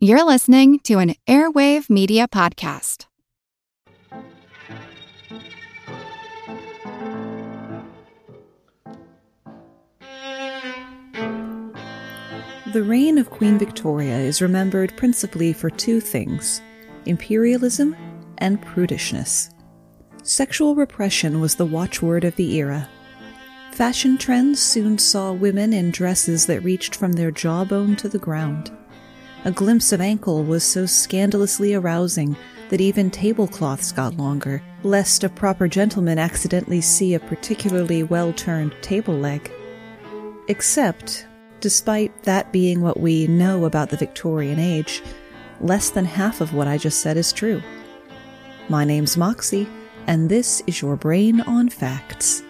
You're listening to an Airwave Media Podcast. The reign of Queen Victoria is remembered principally for two things imperialism and prudishness. Sexual repression was the watchword of the era. Fashion trends soon saw women in dresses that reached from their jawbone to the ground. A glimpse of ankle was so scandalously arousing that even tablecloths got longer, lest a proper gentleman accidentally see a particularly well turned table leg. Except, despite that being what we know about the Victorian age, less than half of what I just said is true. My name's Moxie, and this is your Brain on Facts.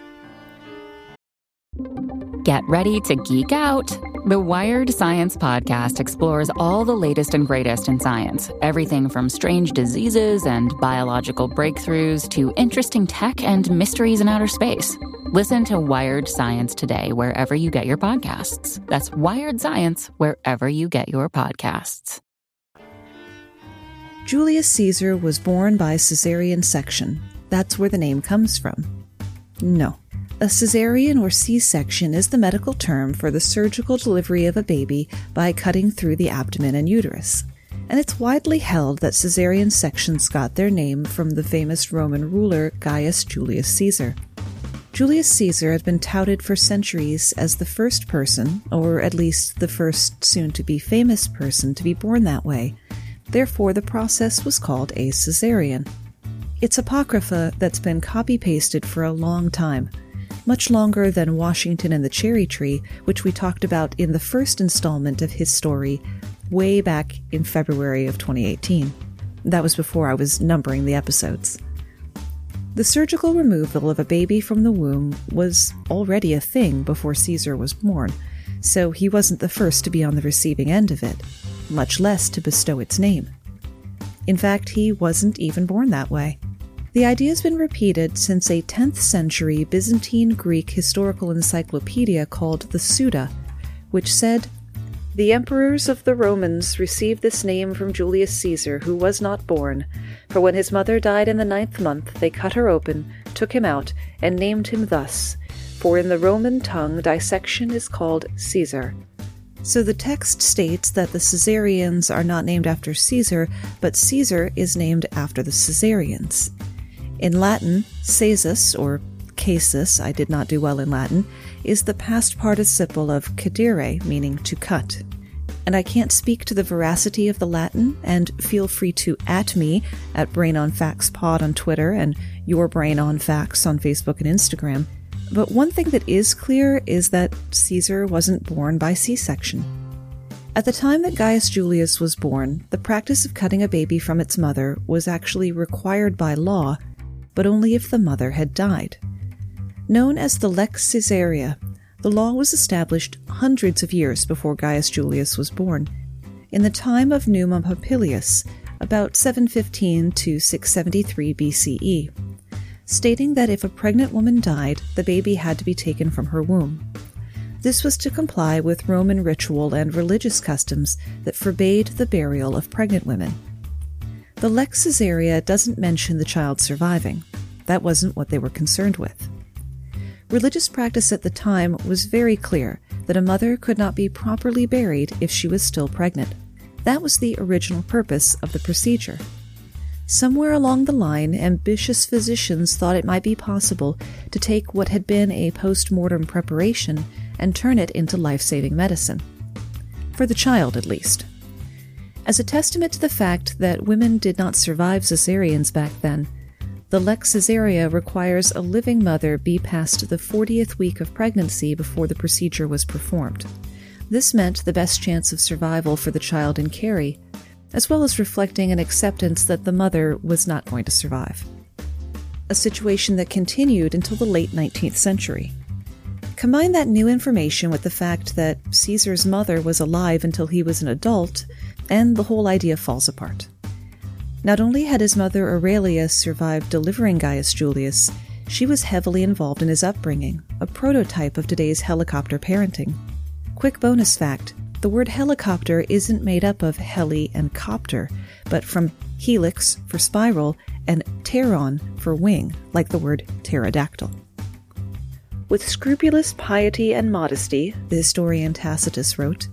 Get ready to geek out. The Wired Science Podcast explores all the latest and greatest in science everything from strange diseases and biological breakthroughs to interesting tech and mysteries in outer space. Listen to Wired Science today, wherever you get your podcasts. That's Wired Science, wherever you get your podcasts. Julius Caesar was born by caesarean section. That's where the name comes from. No. A cesarean or C section is the medical term for the surgical delivery of a baby by cutting through the abdomen and uterus. And it's widely held that cesarean sections got their name from the famous Roman ruler Gaius Julius Caesar. Julius Caesar had been touted for centuries as the first person, or at least the first soon to be famous person, to be born that way. Therefore, the process was called a cesarean. It's apocrypha that's been copy pasted for a long time much longer than Washington and the Cherry Tree, which we talked about in the first installment of his story way back in February of 2018. That was before I was numbering the episodes. The surgical removal of a baby from the womb was already a thing before Caesar was born, so he wasn't the first to be on the receiving end of it, much less to bestow its name. In fact, he wasn't even born that way. The idea has been repeated since a 10th century Byzantine Greek historical encyclopedia called the Suda, which said, The emperors of the Romans received this name from Julius Caesar, who was not born. For when his mother died in the ninth month, they cut her open, took him out, and named him thus. For in the Roman tongue, dissection is called Caesar. So the text states that the Caesarians are not named after Caesar, but Caesar is named after the Caesarians. In Latin, caesus, or casus, I did not do well in Latin, is the past participle of cadere, meaning to cut. And I can't speak to the veracity of the Latin, and feel free to at me at Brain on Facts Pod on Twitter and Your Brain on Facts on Facebook and Instagram. But one thing that is clear is that Caesar wasn't born by C section. At the time that Gaius Julius was born, the practice of cutting a baby from its mother was actually required by law but only if the mother had died. Known as the Lex Caesarea, the law was established hundreds of years before Gaius Julius was born, in the time of Numa Pompilius, about 715 to 673 BCE, stating that if a pregnant woman died, the baby had to be taken from her womb. This was to comply with Roman ritual and religious customs that forbade the burial of pregnant women. The Lex Caesarea doesn't mention the child surviving. That wasn't what they were concerned with. Religious practice at the time was very clear that a mother could not be properly buried if she was still pregnant. That was the original purpose of the procedure. Somewhere along the line, ambitious physicians thought it might be possible to take what had been a post mortem preparation and turn it into life saving medicine. For the child, at least. As a testament to the fact that women did not survive cesareans back then, the Lex Caesarea requires a living mother be past the 40th week of pregnancy before the procedure was performed. This meant the best chance of survival for the child in carry, as well as reflecting an acceptance that the mother was not going to survive. A situation that continued until the late 19th century. Combine that new information with the fact that Caesar's mother was alive until he was an adult, and the whole idea falls apart. Not only had his mother Aurelia survived delivering Gaius Julius, she was heavily involved in his upbringing, a prototype of today's helicopter parenting. Quick bonus fact The word helicopter isn't made up of heli and copter, but from helix for spiral and pteron for wing, like the word pterodactyl. With scrupulous piety and modesty, the historian Tacitus wrote,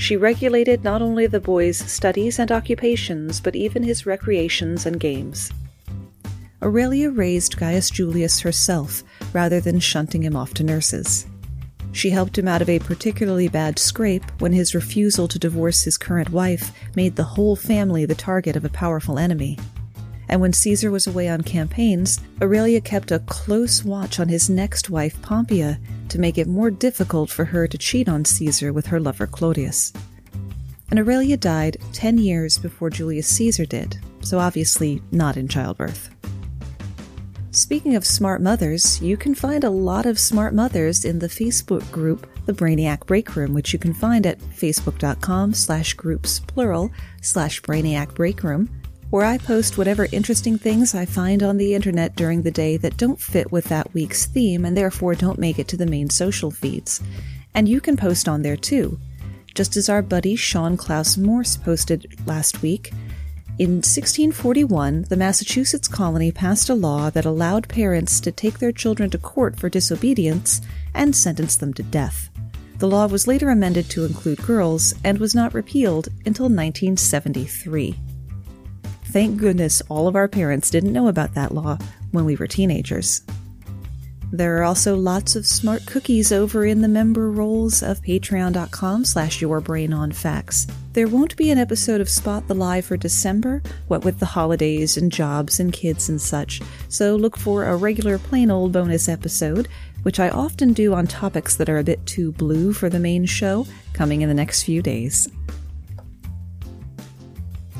she regulated not only the boy's studies and occupations, but even his recreations and games. Aurelia raised Gaius Julius herself rather than shunting him off to nurses. She helped him out of a particularly bad scrape when his refusal to divorce his current wife made the whole family the target of a powerful enemy. And when Caesar was away on campaigns, Aurelia kept a close watch on his next wife, Pompeia, to make it more difficult for her to cheat on Caesar with her lover Claudius. And Aurelia died 10 years before Julius Caesar did, so obviously not in childbirth. Speaking of smart mothers, you can find a lot of smart mothers in the Facebook group The Brainiac Break Room, which you can find at facebook.com slash groups plural slash brainiac break room, where I post whatever interesting things I find on the internet during the day that don't fit with that week's theme and therefore don't make it to the main social feeds. And you can post on there too. Just as our buddy Sean Klaus Morse posted last week, in 1641, the Massachusetts colony passed a law that allowed parents to take their children to court for disobedience and sentence them to death. The law was later amended to include girls and was not repealed until 1973. Thank goodness all of our parents didn't know about that law when we were teenagers. There are also lots of smart cookies over in the member rolls of patreon.com slash yourbrainonfacts. There won't be an episode of Spot the Lie for December, what with the holidays and jobs and kids and such, so look for a regular plain old bonus episode, which I often do on topics that are a bit too blue for the main show, coming in the next few days.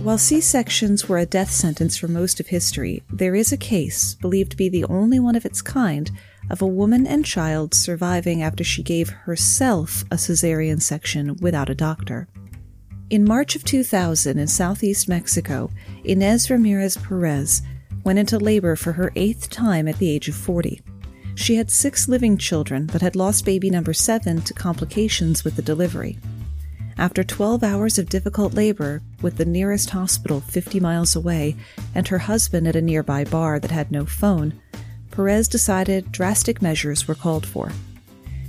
While C sections were a death sentence for most of history, there is a case, believed to be the only one of its kind, of a woman and child surviving after she gave herself a cesarean section without a doctor. In March of 2000 in southeast Mexico, Inez Ramirez Perez went into labor for her eighth time at the age of 40. She had six living children, but had lost baby number seven to complications with the delivery. After 12 hours of difficult labor, with the nearest hospital 50 miles away and her husband at a nearby bar that had no phone, Perez decided drastic measures were called for.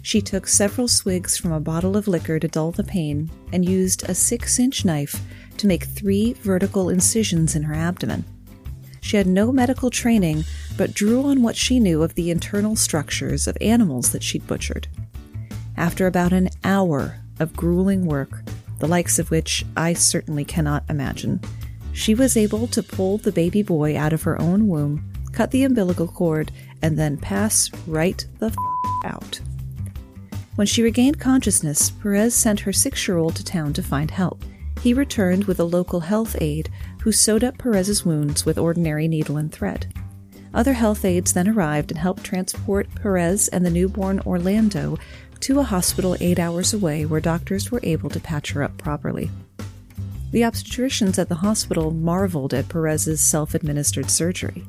She took several swigs from a bottle of liquor to dull the pain and used a six inch knife to make three vertical incisions in her abdomen. She had no medical training, but drew on what she knew of the internal structures of animals that she'd butchered. After about an hour of grueling work, the likes of which I certainly cannot imagine, she was able to pull the baby boy out of her own womb cut the umbilical cord, and then pass right the f- out. When she regained consciousness, Perez sent her six year old to town to find help. He returned with a local health aide who sewed up Perez's wounds with ordinary needle and thread. Other health aides then arrived and helped transport Perez and the newborn Orlando to a hospital eight hours away where doctors were able to patch her up properly. The obstetricians at the hospital marveled at Perez's self administered surgery.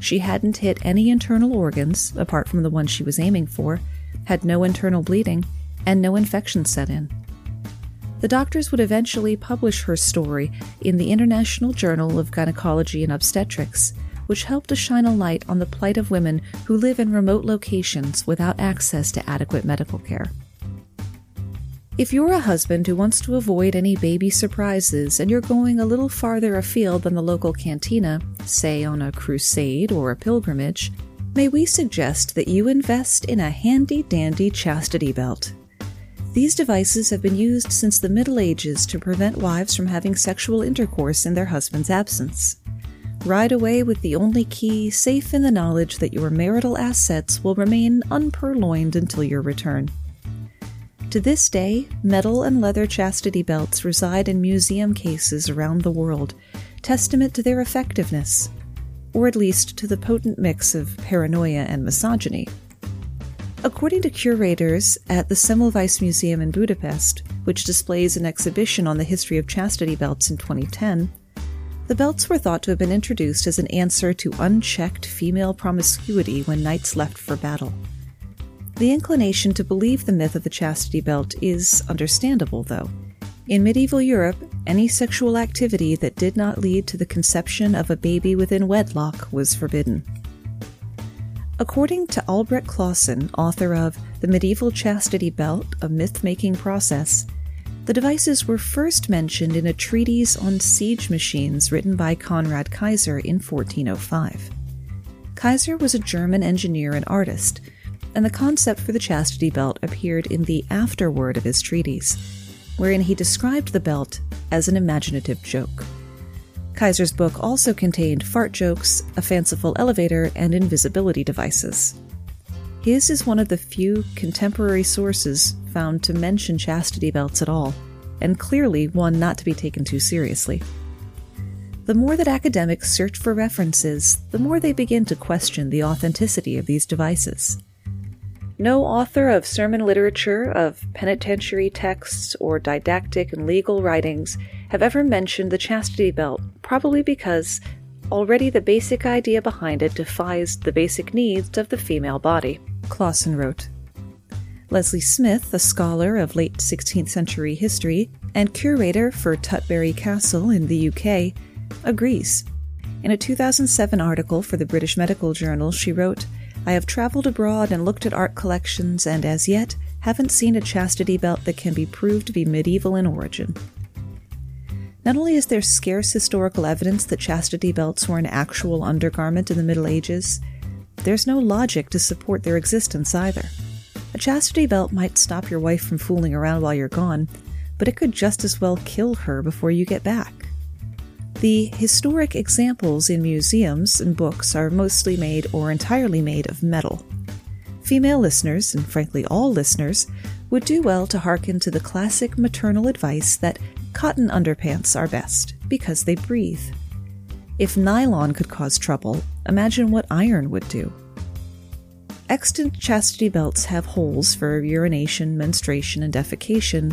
She hadn't hit any internal organs, apart from the one she was aiming for, had no internal bleeding, and no infection set in. The doctors would eventually publish her story in the International Journal of Gynecology and Obstetrics, which help to shine a light on the plight of women who live in remote locations without access to adequate medical care. If you're a husband who wants to avoid any baby surprises and you're going a little farther afield than the local cantina, say on a crusade or a pilgrimage, may we suggest that you invest in a handy dandy chastity belt. These devices have been used since the Middle Ages to prevent wives from having sexual intercourse in their husband's absence. Ride away with the only key, safe in the knowledge that your marital assets will remain unpurloined until your return. To this day, metal and leather chastity belts reside in museum cases around the world, testament to their effectiveness, or at least to the potent mix of paranoia and misogyny. According to curators at the Semmelweis Museum in Budapest, which displays an exhibition on the history of chastity belts in 2010, the belts were thought to have been introduced as an answer to unchecked female promiscuity when knights left for battle. The inclination to believe the myth of the chastity belt is understandable, though. In medieval Europe, any sexual activity that did not lead to the conception of a baby within wedlock was forbidden. According to Albrecht Clausen, author of The Medieval Chastity Belt, a myth making process, the devices were first mentioned in a treatise on siege machines written by Konrad Kyeser in 1405. Kyeser was a German engineer and artist, and the concept for the chastity belt appeared in the afterword of his treatise, wherein he described the belt as an imaginative joke. Kyeser's book also contained fart jokes, a fanciful elevator, and invisibility devices. His is one of the few contemporary sources found to mention chastity belts at all, and clearly one not to be taken too seriously. The more that academics search for references, the more they begin to question the authenticity of these devices. No author of sermon literature, of penitentiary texts, or didactic and legal writings have ever mentioned the chastity belt, probably because already the basic idea behind it defies the basic needs of the female body, Clausen wrote. Lesley Smith, a scholar of late 16th century history and curator for Tutbury Castle in the UK, agrees. In a 2007 article for the British Medical Journal, she wrote, I have traveled abroad and looked at art collections, and as yet haven't seen a chastity belt that can be proved to be medieval in origin. Not only is there scarce historical evidence that chastity belts were an actual undergarment in the Middle Ages, there's no logic to support their existence either. A chastity belt might stop your wife from fooling around while you're gone, but it could just as well kill her before you get back. The historic examples in museums and books are mostly made or entirely made of metal. Female listeners, and frankly all listeners, would do well to hearken to the classic maternal advice that cotton underpants are best because they breathe. If nylon could cause trouble, imagine what iron would do. Extant chastity belts have holes for urination, menstruation, and defecation,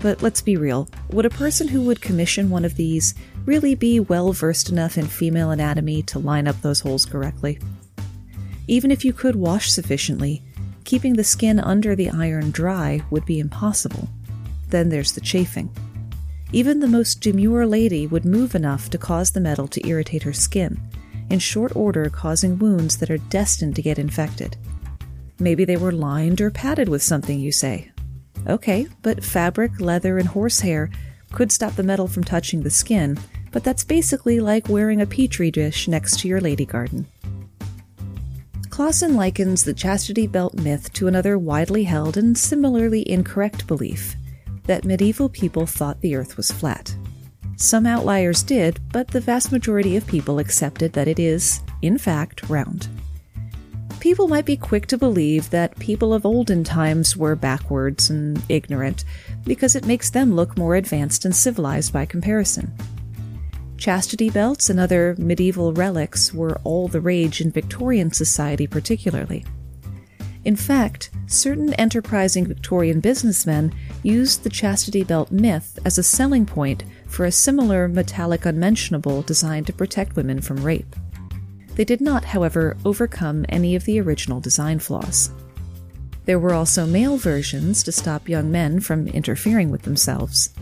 but let's be real would a person who would commission one of these really be well versed enough in female anatomy to line up those holes correctly. Even if you could wash sufficiently, keeping the skin under the iron dry would be impossible. Then there's the chafing. Even the most demure lady would move enough to cause the metal to irritate her skin, in short order causing wounds that are destined to get infected. Maybe they were lined or padded with something, you say. Okay, but fabric, leather, and horsehair could stop the metal from touching the skin, but that's basically like wearing a petri dish next to your lady garden. Clausen likens the chastity belt myth to another widely held and similarly incorrect belief that medieval people thought the earth was flat. Some outliers did, but the vast majority of people accepted that it is, in fact, round. People might be quick to believe that people of olden times were backwards and ignorant because it makes them look more advanced and civilized by comparison. Chastity belts and other medieval relics were all the rage in Victorian society, particularly. In fact, certain enterprising Victorian businessmen used the chastity belt myth as a selling point for a similar metallic unmentionable designed to protect women from rape. They did not, however, overcome any of the original design flaws. There were also male versions to stop young men from interfering with themselves.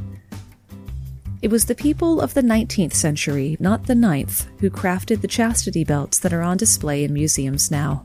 It was the people of the 19th century, not the 9th, who crafted the chastity belts that are on display in museums now.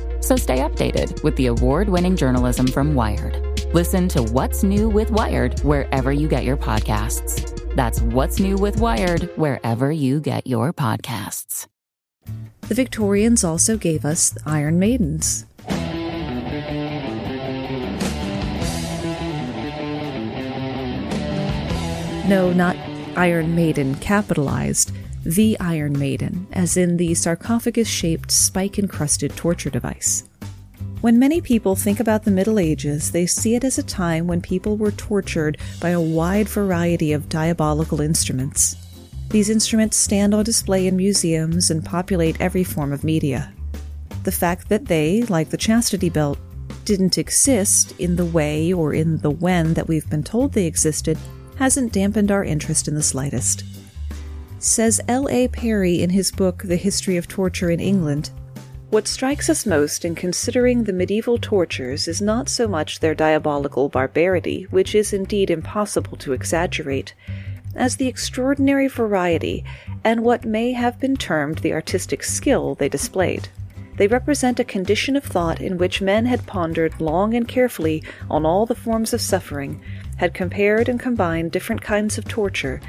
So stay updated with the award winning journalism from Wired. Listen to What's New with Wired wherever you get your podcasts. That's What's New with Wired wherever you get your podcasts. The Victorians also gave us Iron Maidens. No, not Iron Maiden capitalized, the Iron Maiden, as in the sarcophagus shaped, spike encrusted torture device. When many people think about the Middle Ages, they see it as a time when people were tortured by a wide variety of diabolical instruments. These instruments stand on display in museums and populate every form of media. The fact that they, like the chastity belt, didn't exist in the way or in the when that we've been told they existed hasn't dampened our interest in the slightest. Says L.A. Parry in his book The History of Torture in England What strikes us most in considering the medieval tortures is not so much their diabolical barbarity, which is indeed impossible to exaggerate, as the extraordinary variety and what may have been termed the artistic skill they displayed. They represent a condition of thought in which men had pondered long and carefully on all the forms of suffering, had compared and combined different kinds of torture,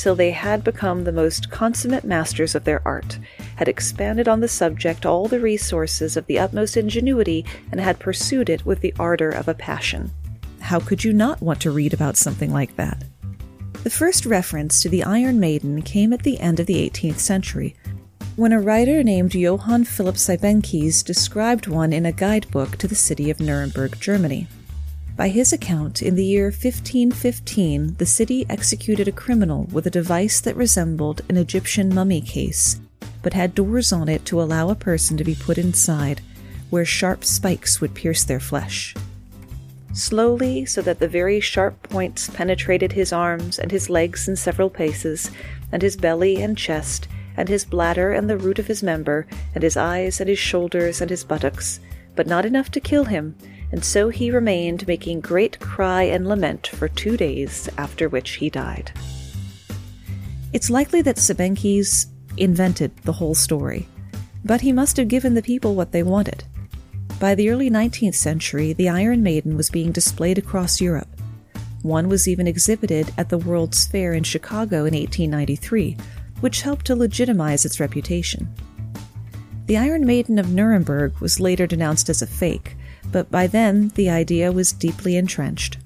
till they had become the most consummate masters of their art, had expanded on the subject all the resources of the utmost ingenuity, and had pursued it with the ardor of a passion. How could you not want to read about something like that? The first reference to the Iron Maiden came at the end of the 18th century, when a writer named Johann Philipp Siebenkees described one in a guidebook to the city of Nuremberg, Germany. By his account, in the year 1515, the city executed a criminal with a device that resembled an Egyptian mummy case, but had doors on it to allow a person to be put inside, where sharp spikes would pierce their flesh. Slowly, so that the very sharp points penetrated his arms and his legs in several paces, and his belly and chest, and his bladder and the root of his member, and his eyes and his shoulders and his buttocks, but not enough to kill him, and so he remained making great cry and lament for two days, after which he died. It's likely that Siebenkees invented the whole story, but he must have given the people what they wanted. By the early 19th century, the Iron Maiden was being displayed across Europe. One was even exhibited at the World's Fair in Chicago in 1893, which helped to legitimize its reputation. The Iron Maiden of Nuremberg was later denounced as a fake, but by then the idea was deeply entrenched.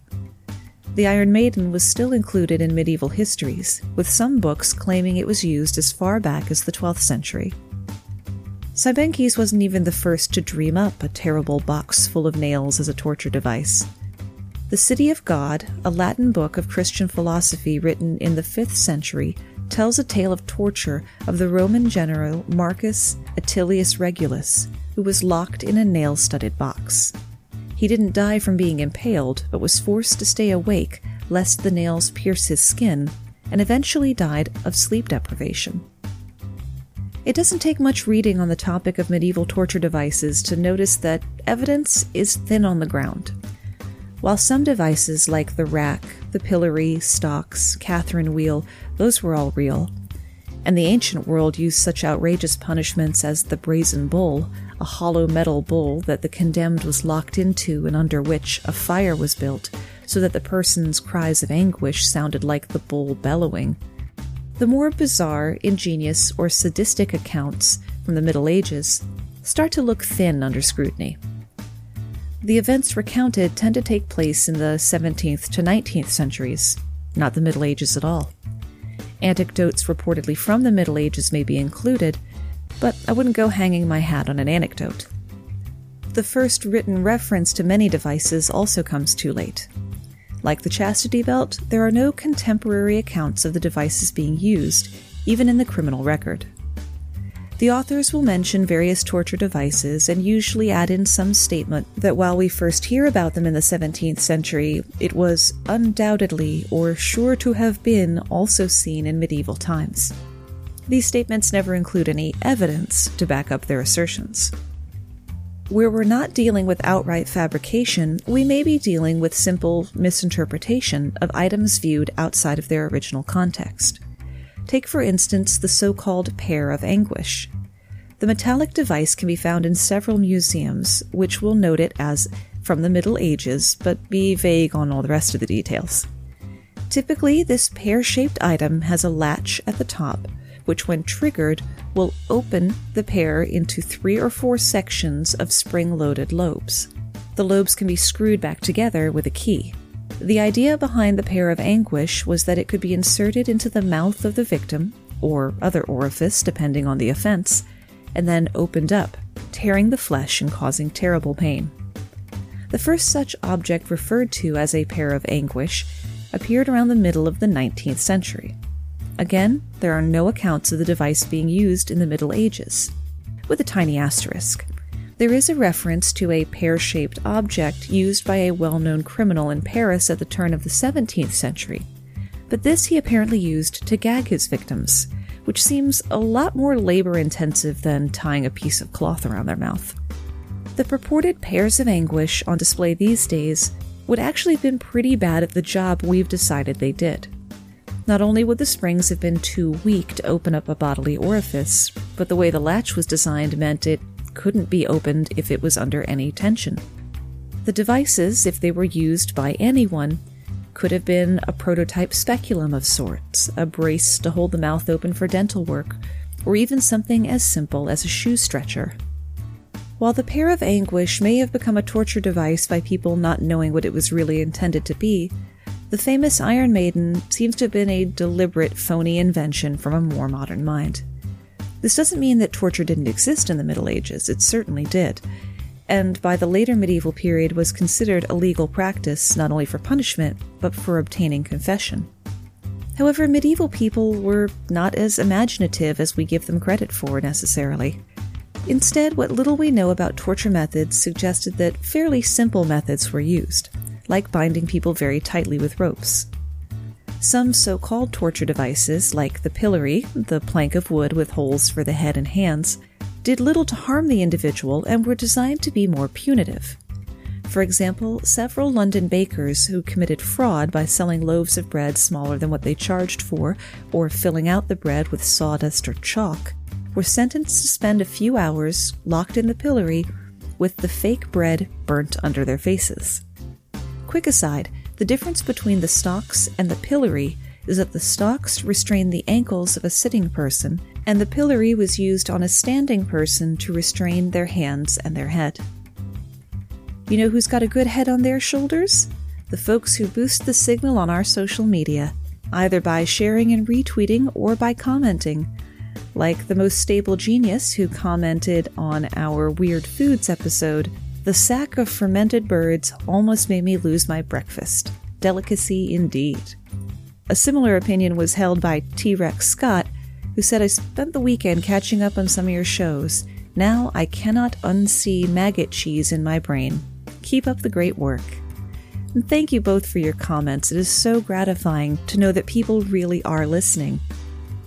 The Iron Maiden was still included in medieval histories, with some books claiming it was used as far back as the 12th century. Siebenkees wasn't even the first to dream up a terrible box full of nails as a torture device. The City of God, a Latin book of Christian philosophy written in the 5th century, tells a tale of torture of the Roman general Marcus Attilius Regulus, who was locked in a nail studded box. He didn't die from being impaled, but was forced to stay awake lest the nails pierce his skin, and eventually died of sleep deprivation. It doesn't take much reading on the topic of medieval torture devices to notice that evidence is thin on the ground. While some devices like the rack, the pillory, stocks, Catherine wheel, those were all real, and the ancient world used such outrageous punishments as the brazen bull, a hollow metal bowl that the condemned was locked into and under which a fire was built, so that the person's cries of anguish sounded like the bull bellowing. The more bizarre, ingenious, or sadistic accounts from the Middle Ages start to look thin under scrutiny. The events recounted tend to take place in the 17th to 19th centuries, not the Middle Ages at all. Anecdotes reportedly from the Middle Ages may be included, but I wouldn't go hanging my hat on an anecdote. The first written reference to many devices also comes too late. Like the chastity belt, there are no contemporary accounts of the devices being used, even in the criminal record. The authors will mention various torture devices and usually add in some statement that while we first hear about them in the 17th century, it was undoubtedly or sure to have been also seen in medieval times. These statements never include any evidence to back up their assertions. Where we're not dealing with outright fabrication, we may be dealing with simple misinterpretation of items viewed outside of their original context. Take, for instance, the so called pear of anguish. The metallic device can be found in several museums, which will note it as from the Middle Ages, but be vague on all the rest of the details. Typically, this pear shaped item has a latch at the top, which, when triggered, will open the pear into three or four sections of spring loaded lobes. The lobes can be screwed back together with a key. The idea behind the pear of anguish was that it could be inserted into the mouth of the victim, or other orifice depending on the offense, and then opened up, tearing the flesh and causing terrible pain. The first such object referred to as a pear of anguish appeared around the middle of the 19th century. Again, there are no accounts of the device being used in the Middle Ages. With a tiny asterisk. There is a reference to a pear shaped object used by a well known criminal in Paris at the turn of the 17th century, but this he apparently used to gag his victims, which seems a lot more labor intensive than tying a piece of cloth around their mouth. The purported pears of anguish on display these days would actually have been pretty bad at the job we've decided they did. Not only would the springs have been too weak to open up a bodily orifice, but the way the latch was designed meant it couldn't be opened if it was under any tension. The devices, if they were used by anyone, could have been a prototype speculum of sorts, a brace to hold the mouth open for dental work, or even something as simple as a shoe stretcher. While the pear of anguish may have become a torture device by people not knowing what it was really intended to be, the famous Iron Maiden seems to have been a deliberate, phony invention from a more modern mind. This doesn't mean that torture didn't exist in the Middle Ages, it certainly did, and by the later medieval period was considered a legal practice not only for punishment, but for obtaining confession. However, medieval people were not as imaginative as we give them credit for necessarily. Instead, what little we know about torture methods suggested that fairly simple methods were used like binding people very tightly with ropes. Some so called torture devices, like the pillory, the plank of wood with holes for the head and hands, did little to harm the individual and were designed to be more punitive. For example, several London bakers who committed fraud by selling loaves of bread smaller than what they charged for, or filling out the bread with sawdust or chalk, were sentenced to spend a few hours locked in the pillory with the fake bread burnt under their faces. Quick aside the difference between the stocks and the pillory is that the stocks restrain the ankles of a sitting person, and the pillory was used on a standing person to restrain their hands and their head. You know who's got a good head on their shoulders? The folks who boost the signal on our social media, either by sharing and retweeting or by commenting. Like the most stable genius who commented on our Weird Foods episode the sack of fermented birds almost made me lose my breakfast. Delicacy indeed. A similar opinion was held by T Rex Scott, who said, I spent the weekend catching up on some of your shows. Now I cannot unsee maggot cheese in my brain. Keep up the great work. And thank you both for your comments. It is so gratifying to know that people really are listening.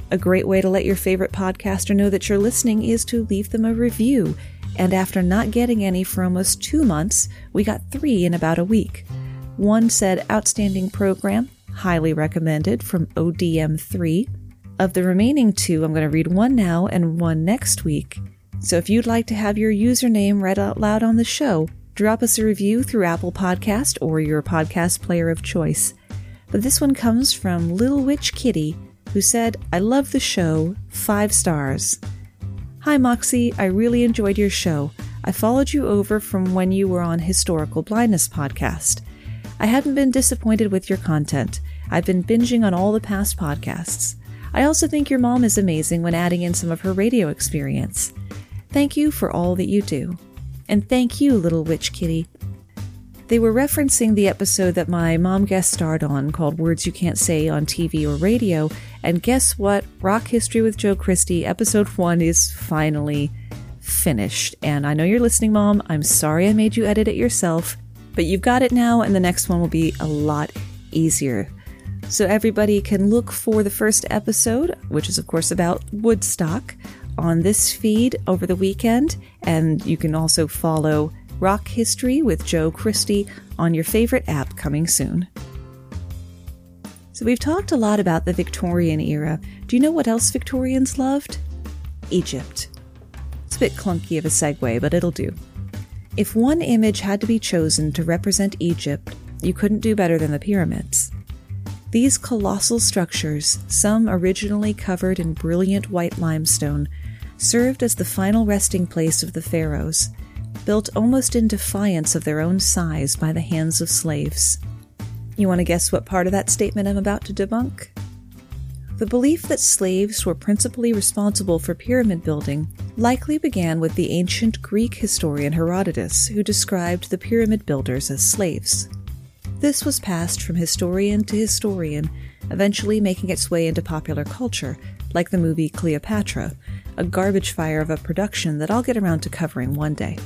A great way to let your favorite podcaster know that you're listening is to leave them a review and after not getting any for almost two months, we got three in about a week. One said, Outstanding program, highly recommended from ODM3. Of the remaining two, I'm going to read one now and one next week. So if you'd like to have your username read out loud on the show, drop us a review through Apple Podcast or your podcast player of choice. But this one comes from Little Witch Kitty, who said, I love the show, five stars. Hi, Moxie. I really enjoyed your show. I followed you over from when you were on Historical Blindness podcast. I haven't been disappointed with your content. I've been binging on all the past podcasts. I also think your mom is amazing when adding in some of her radio experience. Thank you for all that you do. And thank you, Little Witch Kitty, they were referencing the episode that my mom guest starred on called Words You Can't Say on TV or Radio. And guess what? Rock History with Joe Christie, episode one, is finally finished. And I know you're listening, Mom. I'm sorry I made you edit it yourself, but you've got it now, and the next one will be a lot easier. So everybody can look for the first episode, which is, of course, about Woodstock, on this feed over the weekend. And you can also follow Rock History with Joe Christie on your favorite app coming soon. So, we've talked a lot about the Victorian era. Do you know what else Victorians loved? Egypt. It's a bit clunky of a segue, but it'll do. If one image had to be chosen to represent Egypt, you couldn't do better than the pyramids. These colossal structures, some originally covered in brilliant white limestone, served as the final resting place of the pharaohs, built almost in defiance of their own size by the hands of slaves. You want to guess what part of that statement I'm about to debunk? The belief that slaves were principally responsible for pyramid building likely began with the ancient Greek historian Herodotus, who described the pyramid builders as slaves. This was passed from historian to historian, eventually making its way into popular culture, like the movie Cleopatra, a garbage fire of a production that I'll get around to covering one day.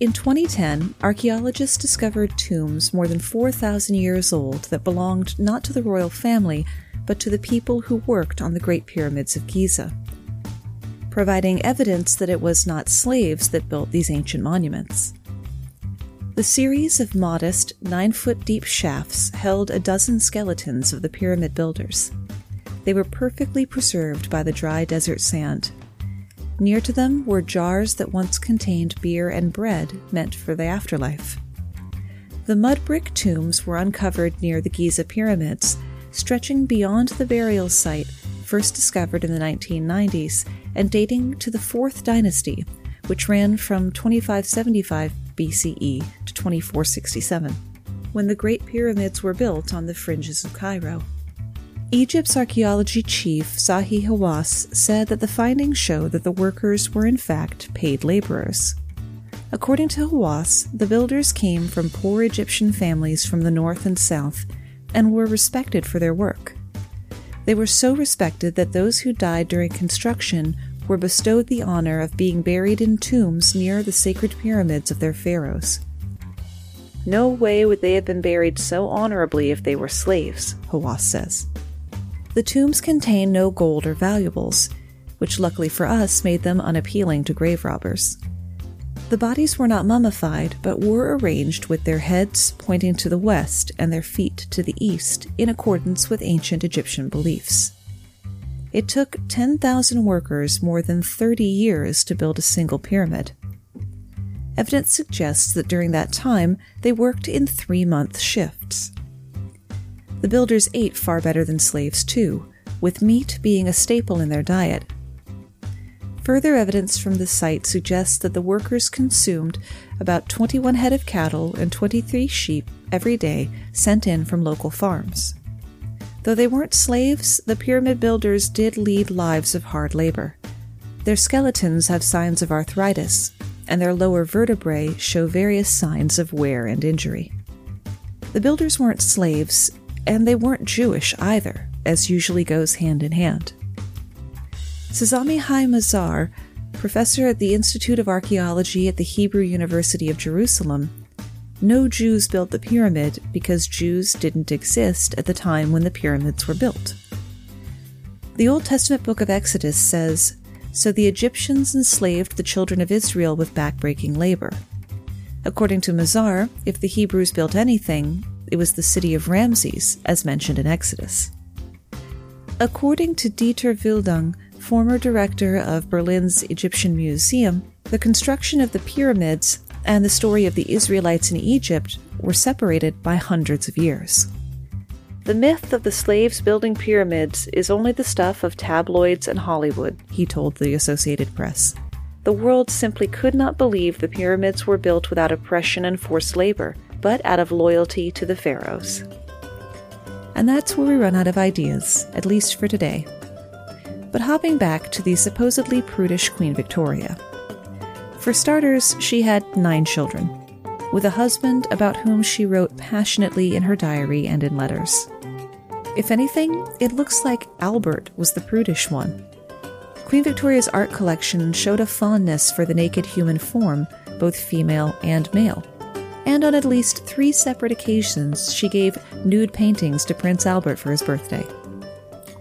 In 2010, archaeologists discovered tombs more than 4,000 years old that belonged not to the royal family, but to the people who worked on the Great Pyramids of Giza, providing evidence that it was not slaves that built these ancient monuments. The series of modest, nine foot deep shafts held a dozen skeletons of the pyramid builders. They were perfectly preserved by the dry desert sand. Near to them were jars that once contained beer and bread meant for the afterlife. The mud brick tombs were uncovered near the Giza pyramids, stretching beyond the burial site first discovered in the 1990s and dating to the Fourth Dynasty, which ran from 2575 BCE to 2467, when the Great Pyramids were built on the fringes of Cairo. Egypt's archaeology chief Zahi Hawass said that the findings show that the workers were in fact paid laborers. According to Hawass, the builders came from poor Egyptian families from the north and south and were respected for their work. They were so respected that those who died during construction were bestowed the honor of being buried in tombs near the sacred pyramids of their pharaohs. No way would they have been buried so honorably if they were slaves, Hawass says. The tombs contain no gold or valuables, which luckily for us made them unappealing to grave robbers. The bodies were not mummified, but were arranged with their heads pointing to the west and their feet to the east in accordance with ancient Egyptian beliefs. It took 10,000 workers more than 30 years to build a single pyramid. Evidence suggests that during that time they worked in three month shifts. The builders ate far better than slaves, too, with meat being a staple in their diet. Further evidence from the site suggests that the workers consumed about 21 head of cattle and 23 sheep every day sent in from local farms. Though they weren't slaves, the pyramid builders did lead lives of hard labor. Their skeletons have signs of arthritis, and their lower vertebrae show various signs of wear and injury. The builders weren't slaves, and they weren't Jewish either, as usually goes hand in hand. Says Amihai Mazar, professor at the Institute of Archaeology at the Hebrew University of Jerusalem, no Jews built the pyramid because Jews didn't exist at the time when the pyramids were built. The Old Testament book of Exodus says, So the Egyptians enslaved the children of Israel with backbreaking labor. According to Mazar, if the Hebrews built anything, it was the city of Ramses, as mentioned in Exodus. According to Dieter Wildung, former director of Berlin's Egyptian Museum, the construction of the pyramids and the story of the Israelites in Egypt were separated by hundreds of years. The myth of the slaves building pyramids is only the stuff of tabloids and Hollywood, he told the Associated Press. The world simply could not believe the pyramids were built without oppression and forced labor, but out of loyalty to the pharaohs. And that's where we run out of ideas, at least for today. But hopping back to the supposedly prudish Queen Victoria. For starters, she had nine children, with a husband about whom she wrote passionately in her diary and in letters. If anything, it looks like Albert was the prudish one. Queen Victoria's art collection showed a fondness for the naked human form, both female and male. And on at least three separate occasions, she gave nude paintings to Prince Albert for his birthday.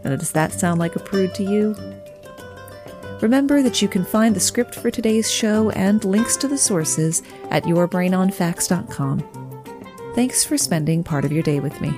Now, does that sound like a prude to you? Remember that you can find the script for today's show and links to the sources at yourbrainonfacts.com. Thanks for spending part of your day with me.